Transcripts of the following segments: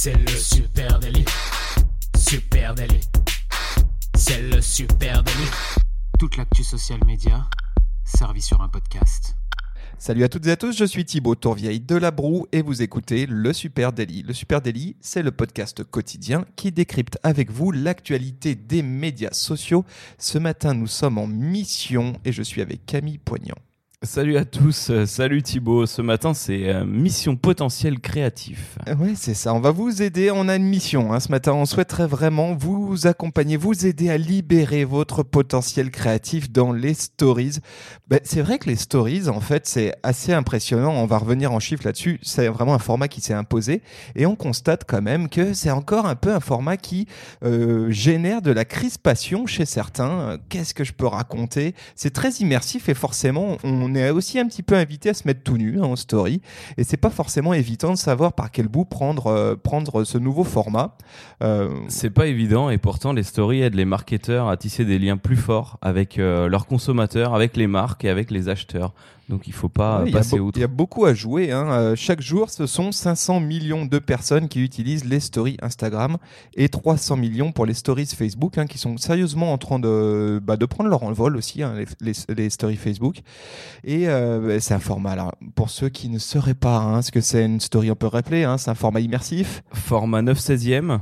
C'est le super délit. Super délit. C'est le super délit. Toute l'actu social média servie sur un podcast. Salut à toutes et à tous, je suis Thibaut Tourvieille de La Broue et vous écoutez Le Super Daily. Le Super Daily, c'est le podcast quotidien qui décrypte avec vous l'actualité des médias sociaux. Ce matin, nous sommes en mission et je suis avec Camille Poignant. Salut à tous, euh, salut Thibaut. Ce matin, c'est euh, mission potentiel créatif. Euh, Oui, c'est ça. On va vous aider. On a une mission hein, ce matin. On souhaiterait vraiment vous accompagner, vous aider à libérer votre potentiel créatif dans les stories. Ben, c'est vrai que les stories, en fait, c'est assez impressionnant. On va revenir en chiffres là-dessus. C'est vraiment un format qui s'est imposé. Et on constate quand même que c'est encore un peu un format qui génère de la crispation chez certains. Qu'est-ce que je peux raconter? C'est très immersif et forcément, on est aussi un petit peu invité à se mettre tout nu en story. Et c'est pas forcément évident de savoir par quel bout prendre, euh, prendre ce nouveau format. Euh, C'est pas évident et pourtant les stories aident les marketeurs à tisser des liens plus forts avec euh, leurs consommateurs, avec les marques et avec les acheteurs. Donc il faut pas Ouais, y a passer outre. Il y a beaucoup à jouer. hein. Euh, chaque jour, ce sont 500 millions de personnes qui utilisent les stories Instagram et 300 millions pour les stories Facebook, hein, qui sont sérieusement en train de, bah, de prendre leur envol aussi, hein, les, les- les stories Facebook. Et euh, c'est un format, alors, pour ceux qui ne sauraient pas hein, ce que c'est une story, on peut rappeler, hein, c'est un format immersif, Format 9 16e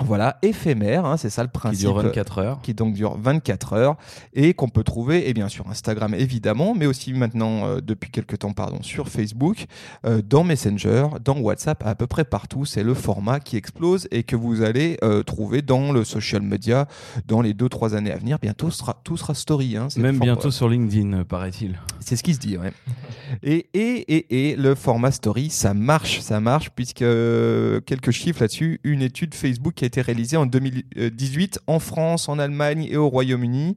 voilà, éphémère, hein, c'est ça le qui principe dure 24 heures. qui donc dure 24 heures et qu'on peut trouver et bien sur Instagram évidemment, mais aussi maintenant euh, depuis quelques temps pardon sur Facebook, euh, dans Messenger, dans WhatsApp, à peu près partout. C'est le format qui explose et que vous allez euh, trouver dans le social media dans les 2-3 années à venir. Bientôt sera, tout sera story. Hein, Même bientôt sur LinkedIn, paraît-il. c'est ce qui se dit, ouais. Et, et, et, et le format story, ça marche, ça marche, puisque quelques chiffres là-dessus, une étude Facebook qui a été réalisée en 2018 en France, en Allemagne et au Royaume-Uni.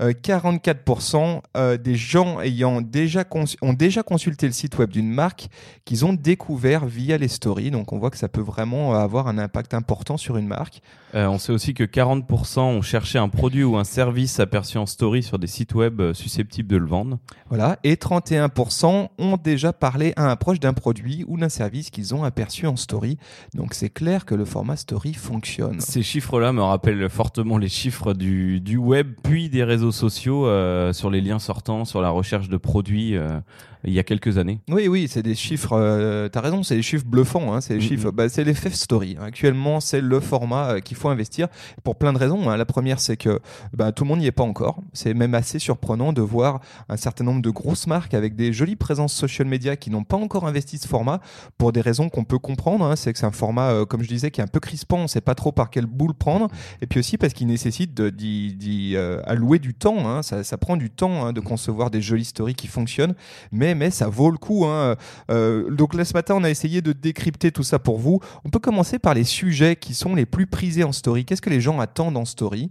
Euh, 44% euh, des gens ayant déjà ont déjà consulté le site web d'une marque qu'ils ont découvert via les stories. Donc on voit que ça peut vraiment avoir un impact important sur une marque. Euh, on sait aussi que 40% ont cherché un produit ou un service aperçu en story sur des sites web euh, susceptibles de le vendre. Voilà, et 31% ont déjà parlé à un proche d'un produit ou d'un service qu'ils ont aperçu en story. Donc c'est clair que le format story fonctionne. Ces chiffres-là me rappellent fortement les chiffres du, du web, puis des réseaux sociaux euh, sur les liens sortants, sur la recherche de produits euh, il y a quelques années. Oui, oui, c'est des chiffres, euh, t'as raison, c'est des chiffres bluffants, hein, c'est des chiffres, bah, c'est l'effet story. Actuellement, c'est le format euh, qu'il faut investir pour plein de raisons. hein. La première, c'est que bah, tout le monde n'y est pas encore. C'est même assez surprenant de voir un certain nombre de grosses marques avec des jolies présences social media qui n'ont pas encore investi ce format pour des raisons qu'on peut comprendre. hein. C'est que c'est un format, euh, comme je disais, qui est un peu crispant, on sait pas trop par quelle boule prendre. Et puis aussi parce qu'il nécessite d'y euh, allouer du temps. Ça, ça prend du temps de concevoir des jolies stories qui fonctionnent, mais, mais ça vaut le coup. hein. Euh, donc là, ce matin, on a essayé de décrypter tout ça pour vous. On peut commencer par les sujets qui sont les plus prisés en story. Qu'est-ce que les gens attendent en story?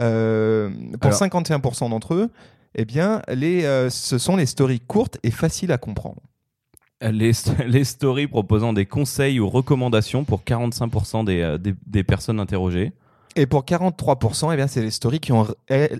Euh, Pour Alors- 51% d'entre eux, eh bien, les, euh, ce sont les stories courtes et faciles à comprendre. Les, les stories proposant des conseils ou recommandations pour 45% des, euh, des, des personnes interrogées. Et pour 43%, eh c'est les stories qui ont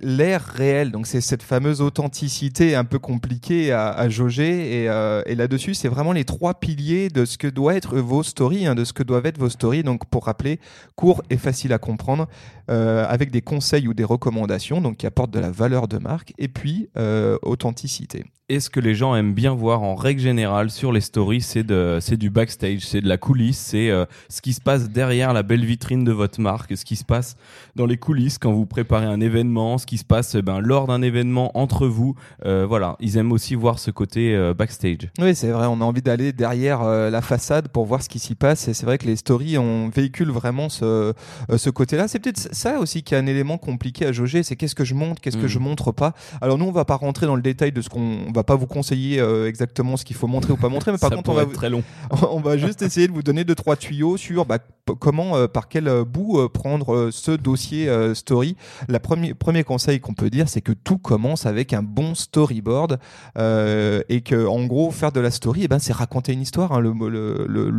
l'air réel. Donc, c'est cette fameuse authenticité un peu compliquée à, jauger. Et, euh, et là-dessus, c'est vraiment les trois piliers de ce que doit être vos stories, hein, de ce que doivent être vos stories. Donc, pour rappeler, court et facile à comprendre, euh, avec des conseils ou des recommandations, donc qui apportent de la valeur de marque. Et puis, euh, authenticité. Et ce que les gens aiment bien voir en règle générale sur les stories, c'est de, c'est du backstage, c'est de la coulisse, c'est euh, ce qui se passe derrière la belle vitrine de votre marque, ce qui se passe dans les coulisses quand vous préparez un événement, ce qui se passe eh ben, lors d'un événement entre vous. Euh, voilà, ils aiment aussi voir ce côté euh, backstage. Oui, c'est vrai, on a envie d'aller derrière la façade pour voir ce qui s'y passe. Et c'est vrai que les stories, on véhicule vraiment ce, ce côté-là. C'est peut-être ça aussi qui est un élément compliqué à jauger, c'est qu'est-ce que je montre, qu'est-ce que Mhm. je montre pas. Alors nous, on va pas rentrer dans le détail de ce qu'on on va pas vous conseiller euh, exactement ce qu'il faut montrer ou pas montrer, mais par contre, on va, être très long. on va juste essayer de vous donner deux trois tuyaux sur bah, comment, euh, par quel euh, bout euh, prendre ce dossier story. Le premier, premier conseil qu'on peut dire, c'est que tout commence avec un bon storyboard et que, en gros, faire de la story, eh ben, c'est raconter une histoire. hein. Le, mot- le, le,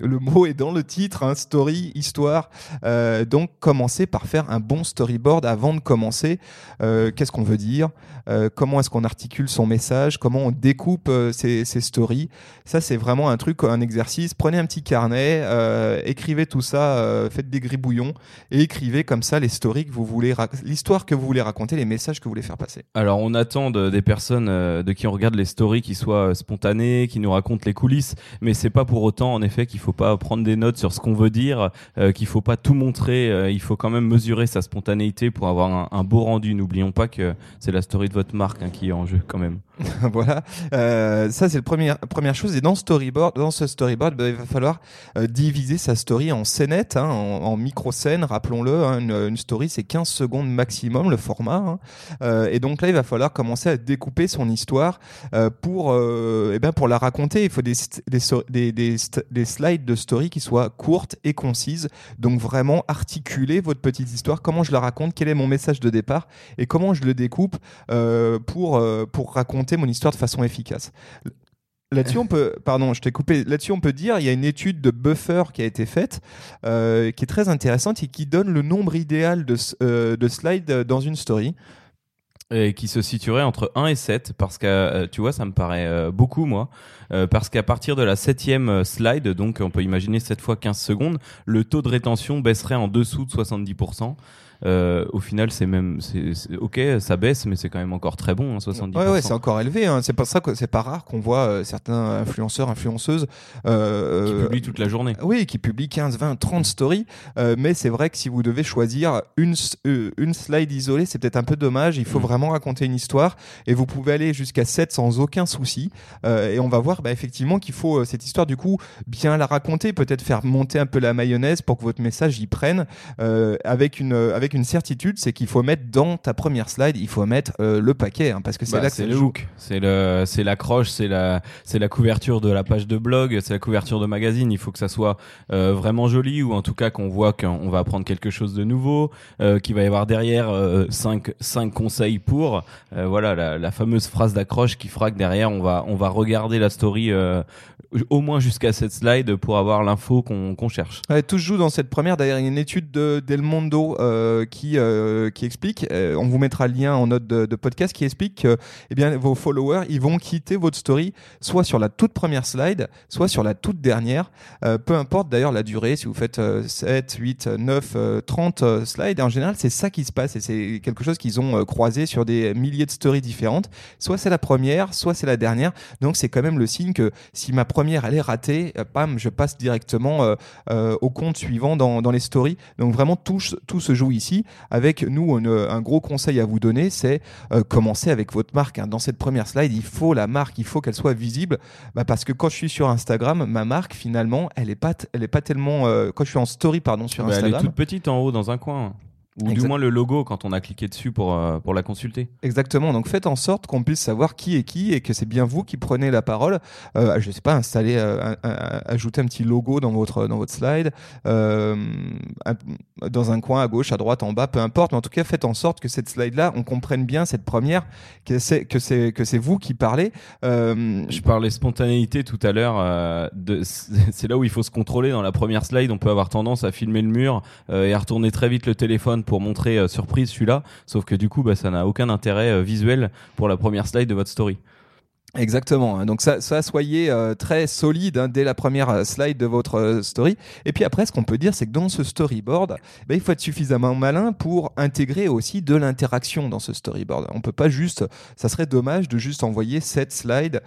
le, mot est dans le titre, hein, story, histoire. Donc, commencer par faire un bon storyboard avant de commencer. Qu'est-ce qu'on veut dire? Comment est-ce qu'on articule son message Comment on découpe euh, ses, stories Ça, c'est vraiment un truc, un exercice. Prenez un petit carnet, euh, écrivez tout ça, euh, faites des gribouillons et écrivez comme ça les stories que vous voulez, l'histoire que vous voulez raconter, les messages que vous voulez faire passer. Alors on attend de- des personnes de qui on regarde les stories qui soient spontanées, qui nous racontent les coulisses, mais c'est pas pour autant en effet qu'il faut pas prendre des notes sur ce qu'on veut dire, euh, qu'il faut pas tout montrer, il faut quand même mesurer sa spontanéité pour avoir un, un beau rendu. N'oublions pas que c'est la story de votre marque hein, qui est en jeu quand même. voilà, Euh, ça c'est la première première chose. Et dans storyboard, dans ce storyboard, bah, il va falloir euh, diviser sa story en scénettes, hein, en, en micro scènes. Rappelons-le, hein, une, story c'est 15 secondes maximum le format. hein. Euh, et donc là, il va falloir commencer à découper son histoire pour eh ben pour la raconter. Il faut des des, des, des, slides de story qui soient courtes et concises. Donc vraiment articuler votre petite histoire. Comment je la raconte? Quel est mon message de départ? Et comment je le découpe pour, pour raconter mon histoire de façon efficace. Là-dessus, on peut, pardon, je t'ai coupé. Là-dessus, on peut dire, il y a une étude de Buffer qui a été faite, euh, qui est très intéressante et qui donne le nombre idéal de, euh, de slides dans une story. et qui se situerait entre 1 et 7 parce que euh, tu vois ça me paraît beaucoup moi Euh, parce qu'à partir de la septième euh, slide donc on peut imaginer 7 fois 15 secondes le taux de rétention baisserait en dessous de 70% Euh, au final c'est même c'est c'est- ok ça baisse mais c'est quand même encore très bon hein, 70% Ouais, ouais, c'est encore élevé. Hein. C'est pour ça c'est pas rare qu'on voit euh, certains influenceurs, influenceuses euh, qui euh, publie toute la journée Oui, qui publie 15, 20, 30 stories. Mais c'est vrai que si vous devez choisir une, slide isolée, c'est peut-être un peu dommage. Il faut Mm. vraiment raconter une histoire. Et vous pouvez aller jusqu'à 7 sans aucun souci. Et on va voir bah, effectivement qu'il faut euh, cette histoire, du coup, bien la raconter. Peut-être faire monter un peu la mayonnaise pour que votre message y prenne. Euh, avec, une, euh, avec une certitude, c'est qu'il faut mettre dans ta première slide, il faut mettre euh, le paquet. hein, parce que c'est Bah, là que c'est le hook, c'est le, c'est l'accroche, c'est la, c'est la couverture de la page de blog, c'est la couverture de magazine. Il faut que ça soit euh, vraiment joli ou en tout cas qu'on voit qu'on va apprendre quelque chose de nouveau, euh, qu'il va y avoir derrière euh, cinq, cinq conseils pour. Euh, voilà la, la fameuse phrase d'accroche qui fera que derrière on va, on va regarder la story euh, au moins jusqu'à cette slide pour avoir l'info qu'on, qu'on cherche. Ouais, tout se joue dans cette première. D'ailleurs, il y a une étude de Del Mondo euh, qui euh, qui explique. euh, on vous mettra le lien en note de, podcast qui explique que eh bien vos followers ils vont quitter votre story soit sur la toute première slide, soit sur la toute dernière. Peu importe d'ailleurs la durée. Si vous faites euh, 7, 8, 9, euh, 30 euh, slides, en général c'est ça qui se passe et c'est quelque chose qu'ils ont croisé sur des milliers de stories différentes. Soit c'est la première, soit c'est la dernière. Donc c'est quand même le signe que si ma première elle est ratée, euh, pam, je passe directement euh, euh, au compte suivant dans, dans les stories. Donc vraiment tout, tout se joue ici. Avec nous, une- un gros conseil à vous donner, c'est commencer avec votre marque. hein. Dans cette première slide, il faut la marque, il faut qu'elle soit visible, Bah, parce que quand je suis sur Instagram, ma marque finalement, elle est pas, elle est pas tellement. quand je suis en story, pardon, sur Bah, elle est Instagram. toute petite en haut dans un coin. Ou du moins le logo quand on a cliqué dessus pour, euh, pour la consulter. Exactement. Donc faites en sorte qu'on puisse savoir qui est qui et que c'est bien vous qui prenez la parole. Euh, je sais pas, installer, euh, ajouter un petit logo dans votre dans votre slide, dans un coin à gauche, à droite, en bas, peu importe. Mais en tout cas, faites en sorte que cette slide là, on comprenne bien cette première, que c'est que c'est que c'est vous qui parlez. Je parlais spontanéité tout à l'heure. de- c'est là où il faut se contrôler. Dans la première slide, on peut avoir tendance à filmer le mur et à retourner très vite le téléphone pour montrer euh, surprise, celui-là. Sauf que du coup, bah, ça n'a aucun intérêt euh, visuel pour la première slide de votre story. Exactement. hein. Donc ça, soyez euh, très solide hein, dès la première euh, slide de votre euh, story. Et puis après, ce qu'on peut dire, c'est que dans ce storyboard, ben, il faut être suffisamment malin pour intégrer aussi de l'interaction dans ce storyboard. On peut pas juste, ça serait dommage de juste envoyer cette slide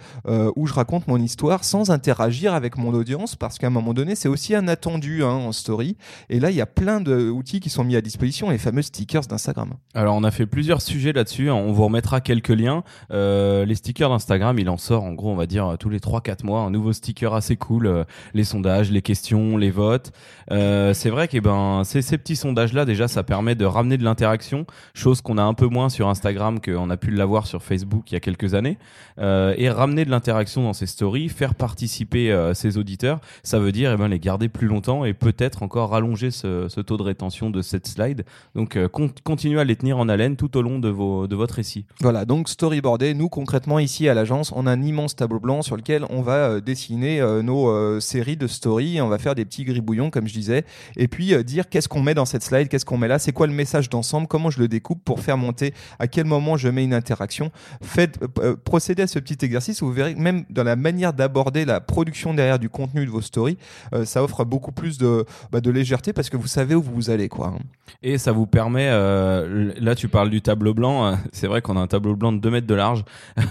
où je raconte mon histoire sans interagir avec mon audience, parce qu'à un moment donné, c'est aussi un attendu hein, en story. Et là, il y a plein d'outils qui sont mis à disposition, les fameux stickers d'Instagram. Alors, on a fait plusieurs sujets là-dessus. On vous remettra quelques liens. Les stickers d'Instagram, Il en sort en gros, on va dire tous les 3-4 mois, un nouveau sticker assez cool, les sondages, les questions, les votes. c'est vrai que ben ces, petits sondages là déjà ça permet de ramener de l'interaction, chose qu'on a un peu moins sur Instagram qu'on a pu l'avoir sur Facebook il y a quelques années, et ramener de l'interaction dans ces stories, faire participer ses auditeurs, ça veut dire eh ben les garder plus longtemps et peut-être encore rallonger ce, ce, taux de rétention de cette slide. Donc continuez à les tenir en haleine tout au long de vos de votre récit. Voilà, donc storyboarder, nous concrètement ici à l'agence, on a un immense tableau blanc sur lequel on va euh, dessiner euh, nos euh, séries de stories, on va faire des petits gribouillons comme je disais, et puis dire qu'est-ce qu'on met dans cette slide, qu'est-ce qu'on met là, c'est quoi le message d'ensemble, comment je le découpe pour faire monter, à quel moment je mets une interaction. Faites procéder à ce petit exercice, vous verrez même dans la manière d'aborder la production derrière du contenu de vos stories, ça offre beaucoup plus de, bah, de légèreté parce que vous savez où vous allez quoi. Hein. Et ça vous permet, là tu parles du tableau blanc, c'est vrai qu'on a un tableau blanc de 2 mètres de large.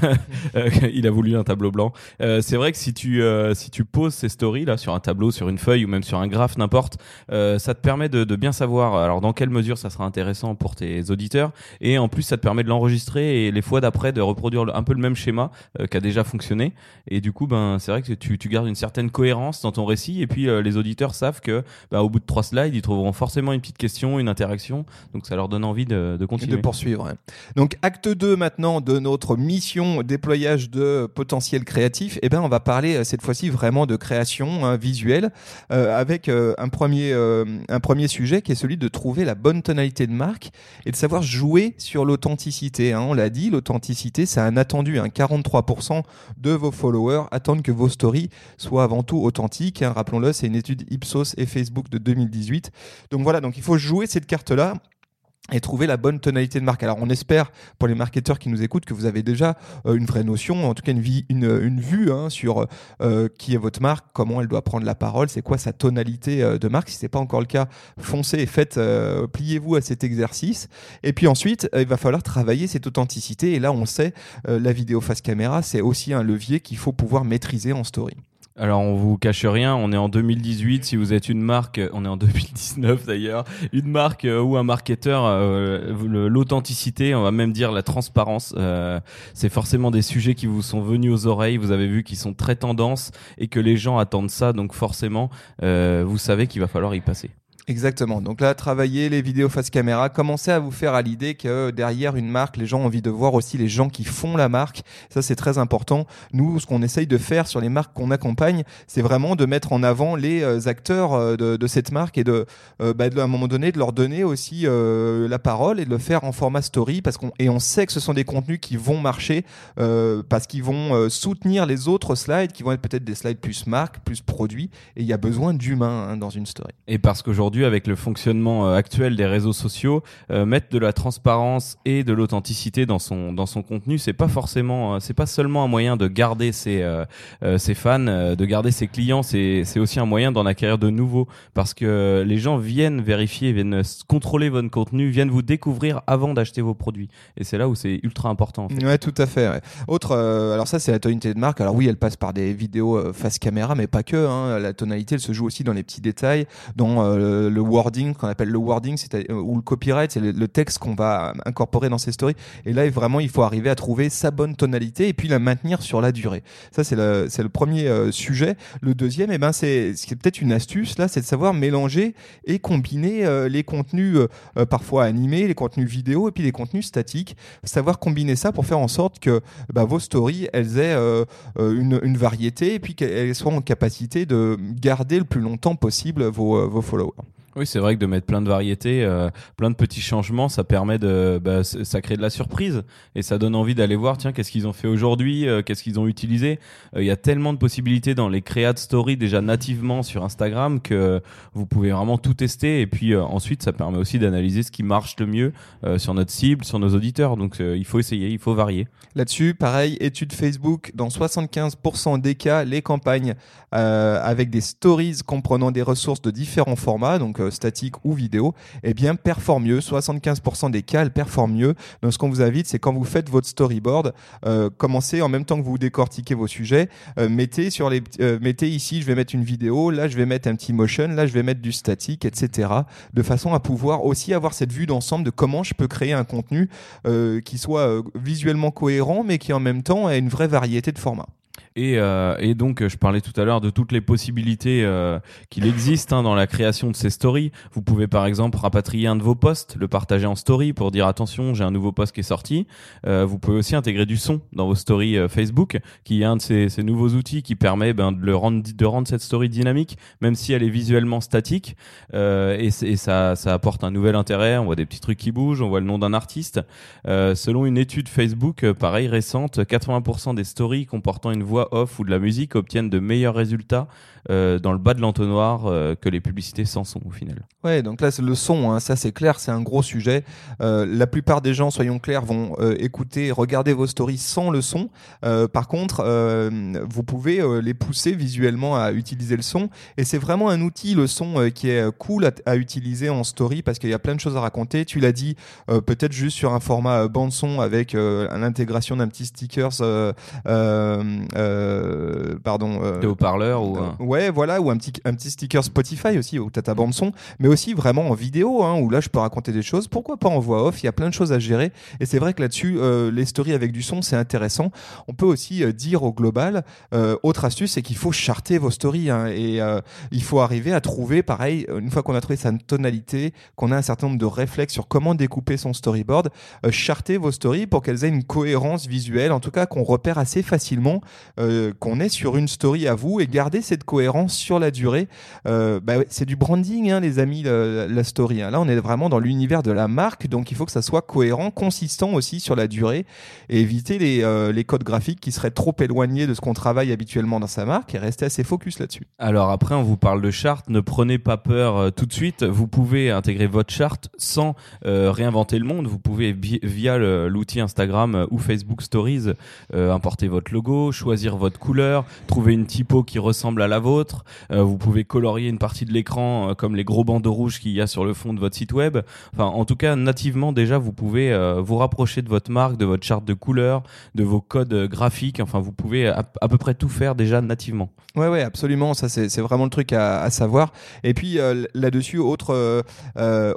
Euh, il a voulu un tableau blanc. Euh, c'est vrai que si tu euh, si tu poses ces stories là sur un tableau, sur une feuille ou même sur un graphe, n'importe, ça te permet de, de, bien savoir alors dans quelle mesure ça sera intéressant pour tes auditeurs et en plus ça te permet de l'enregistrer et les fois d'après de reproduire un peu le même schéma qui a déjà fonctionné et du coup ben c'est vrai que tu, tu gardes une certaine cohérence dans ton récit et puis les auditeurs savent que bah, au bout de trois slides ils trouveront forcément une petite question, une interaction donc ça leur donne envie de, de continuer. de poursuivre. Donc acte 2 maintenant de notre mission déployage de potentiel créatif, eh ben on va parler euh, cette fois-ci vraiment de création hein, visuelle euh, avec euh, un premier un premier sujet qui est celui de trouver la bonne tonalité de marque et de savoir jouer sur l'authenticité. Hein. On l'a dit, l'authenticité c'est un attendu. un 43% de vos followers attendent que vos stories soient avant tout authentiques. Hein. Rappelons-le, c'est une étude Ipsos et Facebook de 2018. Donc voilà, donc il faut jouer cette carte là et trouver la bonne tonalité de marque. Alors on espère pour les marketeurs qui nous écoutent que vous avez déjà euh, une vraie notion, en tout cas une, vue hein, sur euh, qui est votre marque, comment elle doit prendre la parole, c'est quoi sa tonalité euh, de marque. Si c'est pas encore le cas, foncez et faites, pliez-vous à cet exercice. Et puis ensuite, il va falloir travailler cette authenticité. Et là, on sait, la vidéo face caméra, c'est aussi un levier qu'il faut pouvoir maîtriser en story. Alors on vous cache rien, on est en 2018. Si vous êtes une marque, on est en 2019 d'ailleurs, une marque euh, ou un marketeur, euh, l'authenticité, on va même dire la transparence, euh, c'est forcément des sujets qui vous sont venus aux oreilles. Vous avez vu qu'ils sont très tendance et que les gens attendent ça, donc forcément, vous savez qu'il va falloir y passer. Exactement. Donc là, travailler les vidéos face caméra, commencez à vous faire à l'idée que derrière une marque, les gens ont envie de voir aussi les gens qui font la marque. Ça, c'est très important. Nous, ce qu'on essaye de faire sur les marques qu'on accompagne, c'est vraiment de mettre en avant les euh, acteurs euh, de, cette marque et de, euh, bah, à un moment donné, de leur donner aussi la parole et de le faire en format story parce qu'on et on sait que ce sont des contenus qui vont marcher parce qu'ils vont soutenir les autres slides, qui vont être peut-être des slides plus marque, plus produits. Et il y a besoin d'humain hein, dans une story. Et parce qu'aujourd'hui avec le fonctionnement euh, actuel des réseaux sociaux, euh, mettre de la transparence et de l'authenticité dans son dans son contenu, c'est pas forcément, euh, c'est pas seulement un moyen de garder ses ses fans, de garder ses clients, c'est c'est aussi un moyen d'en acquérir de nouveaux parce que les gens viennent vérifier, viennent contrôler votre contenu, viennent vous découvrir avant d'acheter vos produits. Et c'est là où c'est ultra important. En Ouais, tout à fait. Autre, alors ça c'est la tonalité de marque. Alors oui, elle passe par des vidéos face caméra, mais pas que. Hein. La tonalité, elle se joue aussi dans les petits détails, dans wording, qu'on appelle le wording, c'est ou le copyright, c'est le, texte qu'on va incorporer dans ces stories. Et là, vraiment, il faut arriver à trouver sa bonne tonalité et puis la maintenir sur la durée. Ça, c'est le, c'est le premier euh, sujet. Le deuxième, et eh ben, c'est, c'est peut-être une astuce là, c'est de savoir mélanger et combiner euh, les contenus euh, parfois animés, les contenus vidéo et puis les contenus statiques. Savoir combiner ça pour faire en sorte que bah, vos stories, elles aient une, une, variété et puis qu'elles soient en capacité de garder le plus longtemps possible vos, vos followers. Oui, c'est vrai que de mettre plein de variétés, euh, plein de petits changements, ça permet de, bah, ça crée de la surprise et ça donne envie d'aller voir, tiens, qu'est-ce qu'ils ont fait aujourd'hui, euh, qu'est-ce qu'ils ont utilisé. Euh, il y a tellement de possibilités dans les créas de story déjà nativement sur Instagram que vous pouvez vraiment tout tester et puis ensuite ça permet aussi d'analyser ce qui marche le mieux sur notre cible, sur nos auditeurs. Donc il faut essayer, il faut varier. Là-dessus, pareil, étude Facebook, dans 75% des cas, les campagnes avec des stories comprenant des ressources de différents formats, donc euh, statique ou vidéo, eh bien, performe mieux. 75% des cas, elle performe mieux. Donc, ce qu'on vous invite, c'est quand vous faites votre storyboard, euh, commencez en même temps que vous décortiquez vos sujets, euh, mettez sur les, mettez ici, je vais mettre une vidéo, là, je vais mettre un petit motion, là, je vais mettre du statique, etc. De façon à pouvoir aussi avoir cette vue d'ensemble de comment je peux créer un contenu qui soit visuellement cohérent, mais qui en même temps ait une vraie variété de formats. Et, euh, et donc, je parlais tout à l'heure de toutes les possibilités euh, qu'il existe hein, dans la création de ces stories. Vous pouvez par exemple rapatrier un de vos posts, le partager en story pour dire attention, j'ai un nouveau post qui est sorti. Euh, vous pouvez aussi intégrer du son dans vos stories euh, Facebook, qui est un de ces, ces nouveaux outils qui permet ben, de, le rendre, de rendre cette story dynamique, même si elle est visuellement statique. Euh, et et ça, ça apporte un nouvel intérêt. On voit des petits trucs qui bougent, on voit le nom d'un artiste. Euh, selon une étude Facebook, pareil récente, 80% des stories comportant une voix off ou de la musique obtiennent de meilleurs résultats euh, dans le bas de l'entonnoir euh, que les publicités sans son au final. Ouais, donc là, c'est le son, hein, ça c'est clair, c'est un gros sujet. Euh, la plupart des gens, soyons clairs, vont écouter, regarder vos stories sans le son. Par contre, vous pouvez les pousser visuellement à utiliser le son. Et c'est vraiment un outil, le son, qui est cool à, à utiliser en story parce qu'il y a plein de choses à raconter. Tu l'as dit, peut-être juste sur un format bande son avec l'intégration d'un petit stickers, euh, euh, euh, pardon. euh, Des haut-parleurs ou un- Ouais, voilà, ou un petit, un petit sticker Spotify aussi, où tu as ta bande son, mais aussi vraiment en vidéo, hein, où là je peux raconter des choses. Pourquoi pas en voix off? Il y a plein de choses à gérer. Et c'est vrai que là-dessus, euh, les stories avec du son, c'est intéressant. On peut aussi euh, dire au global, euh, autre astuce, c'est qu'il faut charter vos stories. hein, et euh, il faut arriver à trouver, pareil, une fois qu'on a trouvé sa tonalité, qu'on a un certain nombre de réflexes sur comment découper son storyboard, euh, charter vos stories pour qu'elles aient une cohérence visuelle, en tout cas qu'on repère assez facilement euh, qu'on est sur une story à vous et garder cette cohérence sur la durée. Euh, bah c'est du branding, hein, les amis, la, story. hein. Là, on est vraiment dans l'univers de la marque, donc il faut que ça soit cohérent, consistant aussi sur la durée et éviter les, euh, les codes graphiques qui seraient trop éloignés de ce qu'on travaille habituellement dans sa marque et rester assez focus là-dessus. Alors après, on vous parle de charte. Ne prenez pas peur tout de suite. Vous pouvez intégrer votre charte sans réinventer le monde. Vous pouvez vi- via l'outil Instagram ou Facebook Stories importer votre logo, choisir votre couleur, trouver une typo qui ressemble à la vôtre. Euh, vous pouvez colorier une partie de l'écran euh, comme les gros bandeaux rouges qu'il y a sur le fond de votre site web. Enfin, en tout cas, nativement déjà, vous pouvez euh, vous rapprocher de votre marque, de votre charte de couleurs, de vos codes graphiques. Enfin, vous pouvez à, peu près tout faire déjà nativement. Ouais, ouais, absolument. Ça, c'est vraiment le truc à, à savoir. Et puis là-dessus, autre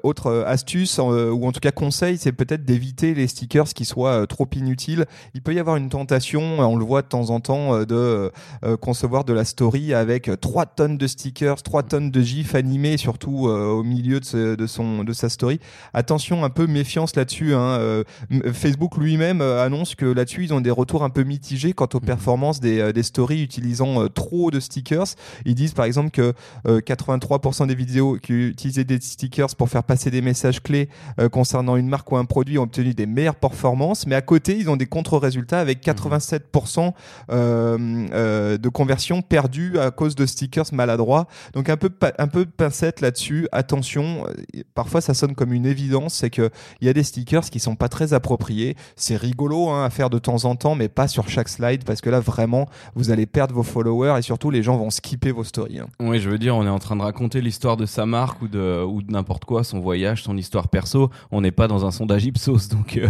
autre astuce ou en tout cas conseil, c'est peut-être d'éviter les stickers qui soient trop inutiles. Il peut y avoir une tentation, on le voit de temps en temps, euh, de euh, concevoir de la story avec 3 tonnes de stickers, 3 tonnes de gifs animés, surtout euh, au milieu de, ce- de son de sa story. Attention, un peu méfiance là-dessus. Hein. Euh, Facebook lui-même euh, annonce que là-dessus, ils ont des retours un peu mitigés quant aux performances des, euh, des stories utilisant euh, trop de stickers. Ils disent par exemple que euh, 83% des vidéos qui utilisaient des stickers pour faire passer des messages clés euh, concernant une marque ou un produit ont obtenu des meilleures performances, mais à côté, ils ont des contre-résultats avec 87% euh, euh, de conversions perdues à cause de stickers maladroits. Donc un peu, un peu de pincette là-dessus. Attention, euh, parfois ça sonne comme une évidence, c'est que il y a des stickers qui sont pas très appropriés. C'est rigolo hein, à faire de temps en temps, mais pas sur chaque slide parce que là vraiment vous allez perdre vos followers et surtout les gens vont skipper vos stories. hein. Oui, je veux dire, on est en train de raconter l'histoire de sa marque ou de, ou de n'importe quoi, son voyage, son histoire perso. On n'est pas dans un sondage Ipsos, donc. euh,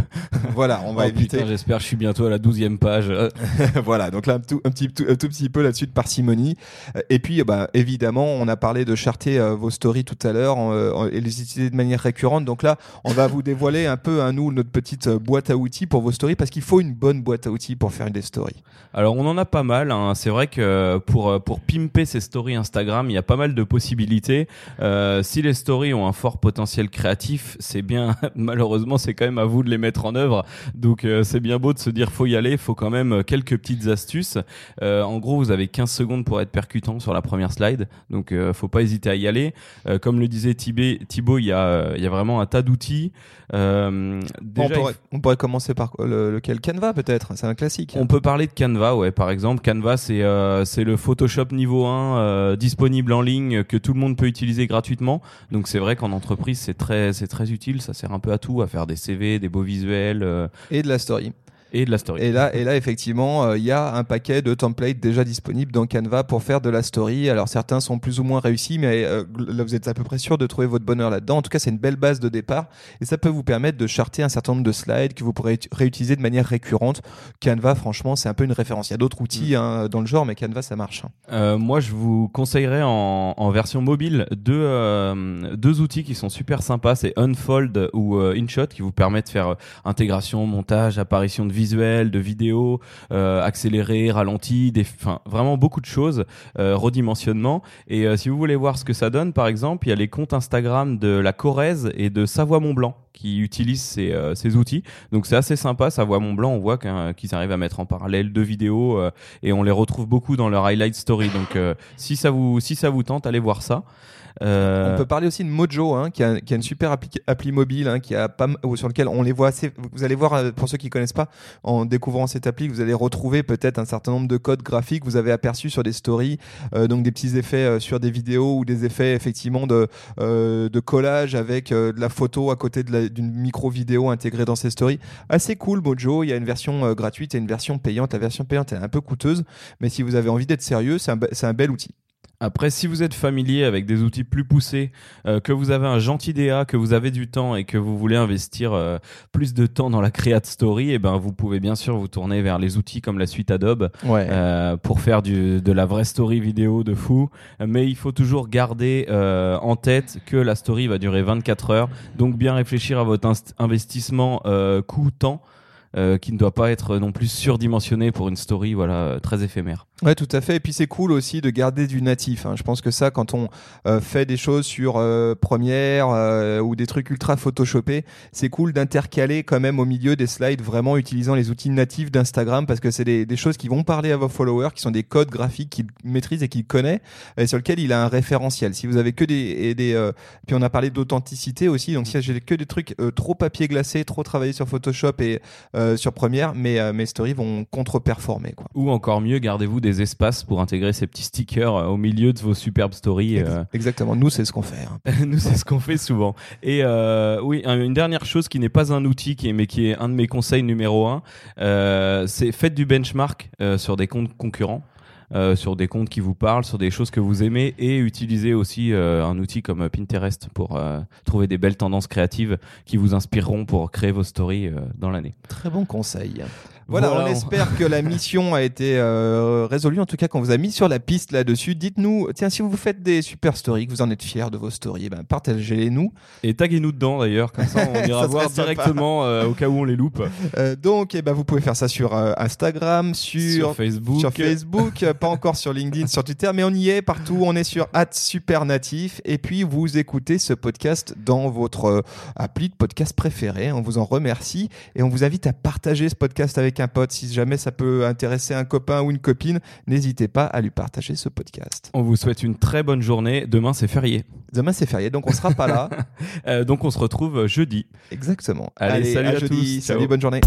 voilà, on va oh éviter. J'espère que je suis bientôt à la douzième page. Euh, voilà, donc là un, tout, un petit, tout, tout petit peu là-dessus de parcimonie. Euh, Et puis, bah, évidemment, on a parlé de charter euh, vos stories tout à l'heure euh, et les utiliser de manière récurrente. Donc là, on va vous dévoiler un peu à nous notre petite euh, boîte à outils pour vos stories parce qu'il faut une bonne boîte à outils pour faire des stories. Alors, on en a pas mal. hein. C'est vrai que pour, pour pimper ces stories Instagram, il y a pas mal de possibilités. Euh, si les stories ont un fort potentiel créatif, c'est bien, malheureusement, c'est quand même à vous de les mettre en œuvre. Donc, c'est bien beau de se dire faut y aller, faut quand même quelques petites astuces. Euh, en gros, vous avez 15 secondes pour être percutant sur la première slide. Donc, euh, faut pas hésiter à y aller. Euh, comme le disait Thibé- Thibaut, il y a, il y a vraiment un tas d'outils. Euh, on, pourrait, on pourrait commencer par le- lequel? Canva peut-être, c'est un classique. on peut parler de Canva, ouais, par exemple. Canva, c'est c'est le Photoshop niveau 1 euh, disponible en ligne que tout le monde peut utiliser gratuitement. Donc c'est vrai qu'en entreprise, c'est très c'est très utile. Ça sert un peu à tout, à faire des CV, des beaux visuels. Et de la story. Et de la story. Et là, et là effectivement, euh, il y a un paquet de templates déjà disponibles dans Canva pour faire de la story. Alors certains sont plus ou moins réussis, mais euh, là vous êtes à peu près sûr de trouver votre bonheur là-dedans. En tout cas, c'est une belle base de départ et ça peut vous permettre de charter un certain nombre de slides que vous pourrez réutiliser de manière récurrente. Canva, franchement, c'est un peu une référence. Il y a d'autres outils mm. hein, dans le genre, mais Canva, ça marche. Euh, moi, je vous conseillerais en, en version mobile deux, deux outils qui sont super sympas. C'est Unfold ou InShot qui vous permettent de faire intégration, montage, apparition de visuels, de vidéos, euh, accéléré, ralenti, des, enfin vraiment beaucoup de choses, euh, redimensionnement. Et euh, si vous voulez voir ce que ça donne, par exemple, il y a les comptes Instagram de la Corrèze et de Savoie Mont Blanc qui utilisent ces, outils. Donc c'est assez sympa. Savoie Mont Blanc, on voit qu'ils arrivent à mettre en parallèle deux vidéos et on les retrouve beaucoup dans leur highlight story. Donc si ça vous si ça vous tente, allez voir ça. On peut parler aussi de Mojo, hein, qui, a, une super appli, mobile, hein, sur lequel on les voit assez. Vous allez voir, pour ceux qui connaissent pas, en découvrant cette appli, vous allez retrouver peut-être un certain nombre de codes graphiques que vous avez aperçus sur des stories, euh, donc des petits effets sur des vidéos ou des effets effectivement de, de collage avec de la photo à côté d'une micro vidéo intégrée dans ces stories. Assez cool, Mojo. Il y a une version gratuite et une version payante. La version payante est un peu coûteuse, mais si vous avez envie d'être sérieux, c'est un bel outil. Après, si vous êtes familier avec des outils plus poussés, euh, que vous avez un gentil DA, que vous avez du temps et que vous voulez investir euh, plus de temps dans la Create Story, et eh ben vous pouvez bien sûr vous tourner vers les outils comme la suite Adobe euh, pour faire du, de la vraie story vidéo de fou. Mais il faut toujours garder en tête que la story va durer 24 heures, donc bien réfléchir à votre investissement coût-temps. Euh, qui ne doit pas être non plus surdimensionné pour une story voilà très éphémère. Ouais, tout à fait. Et puis c'est cool aussi de garder du natif. Hein. Je pense que ça, quand on euh, fait des choses sur euh, Premiere ou des trucs ultra photoshopés, c'est cool d'intercaler quand même au milieu des slides vraiment utilisant les outils natifs d'Instagram parce que c'est des, choses qui vont parler à vos followers, qui sont des codes graphiques qu'il maîtrise et qu'il connaît et sur lesquels il a un référentiel. Si vous avez que des, des puis on a parlé d'authenticité aussi. Donc si j'ai que des trucs trop papier glacé, trop travaillé sur Photoshop et euh, sur Première, mais euh, mes stories vont contre-performer. Quoi. Ou encore mieux, gardez-vous des espaces pour intégrer ces petits stickers euh, au milieu de vos superbes stories. Exactement, nous c'est ce qu'on fait. Hein. nous c'est ce qu'on fait souvent. Et oui, une dernière chose qui n'est pas un outil, qui est, mais qui est un de mes conseils numéro un, c'est faites du benchmark sur des comptes concurrents. Euh, sur des comptes qui vous parlent, sur des choses que vous aimez et utiliser aussi euh, un outil comme Pinterest pour euh, trouver des belles tendances créatives qui vous inspireront pour créer vos stories dans l'année. Très bon conseil. Voilà, on espère que la mission a été euh, résolue, en tout cas qu'on vous a mis sur la piste là-dessus. Dites-nous, tiens, si vous faites des super stories, que vous en êtes fiers de vos stories, ben, partagez-les nous. Et taguez-nous dedans d'ailleurs, comme ça on ira voir directement euh, au cas où on les loupe. Euh, donc, eh ben, vous pouvez faire ça sur Instagram, sur, Facebook, sur Facebook pas encore sur LinkedIn, sur Twitter, mais on y est partout. On est sur @supernatif et puis vous écoutez ce podcast dans votre appli de podcast préféré. On vous en remercie et on vous invite à partager ce podcast avec un pote, si jamais ça peut intéresser un copain ou une copine, n'hésitez pas à lui partager ce podcast. On vous souhaite une très bonne journée. Demain, c'est férié. Demain, c'est férié, donc on sera pas là. Euh, donc on se retrouve jeudi. Exactement. Allez, salut à, jeudi. tous. Salut, bonne journée.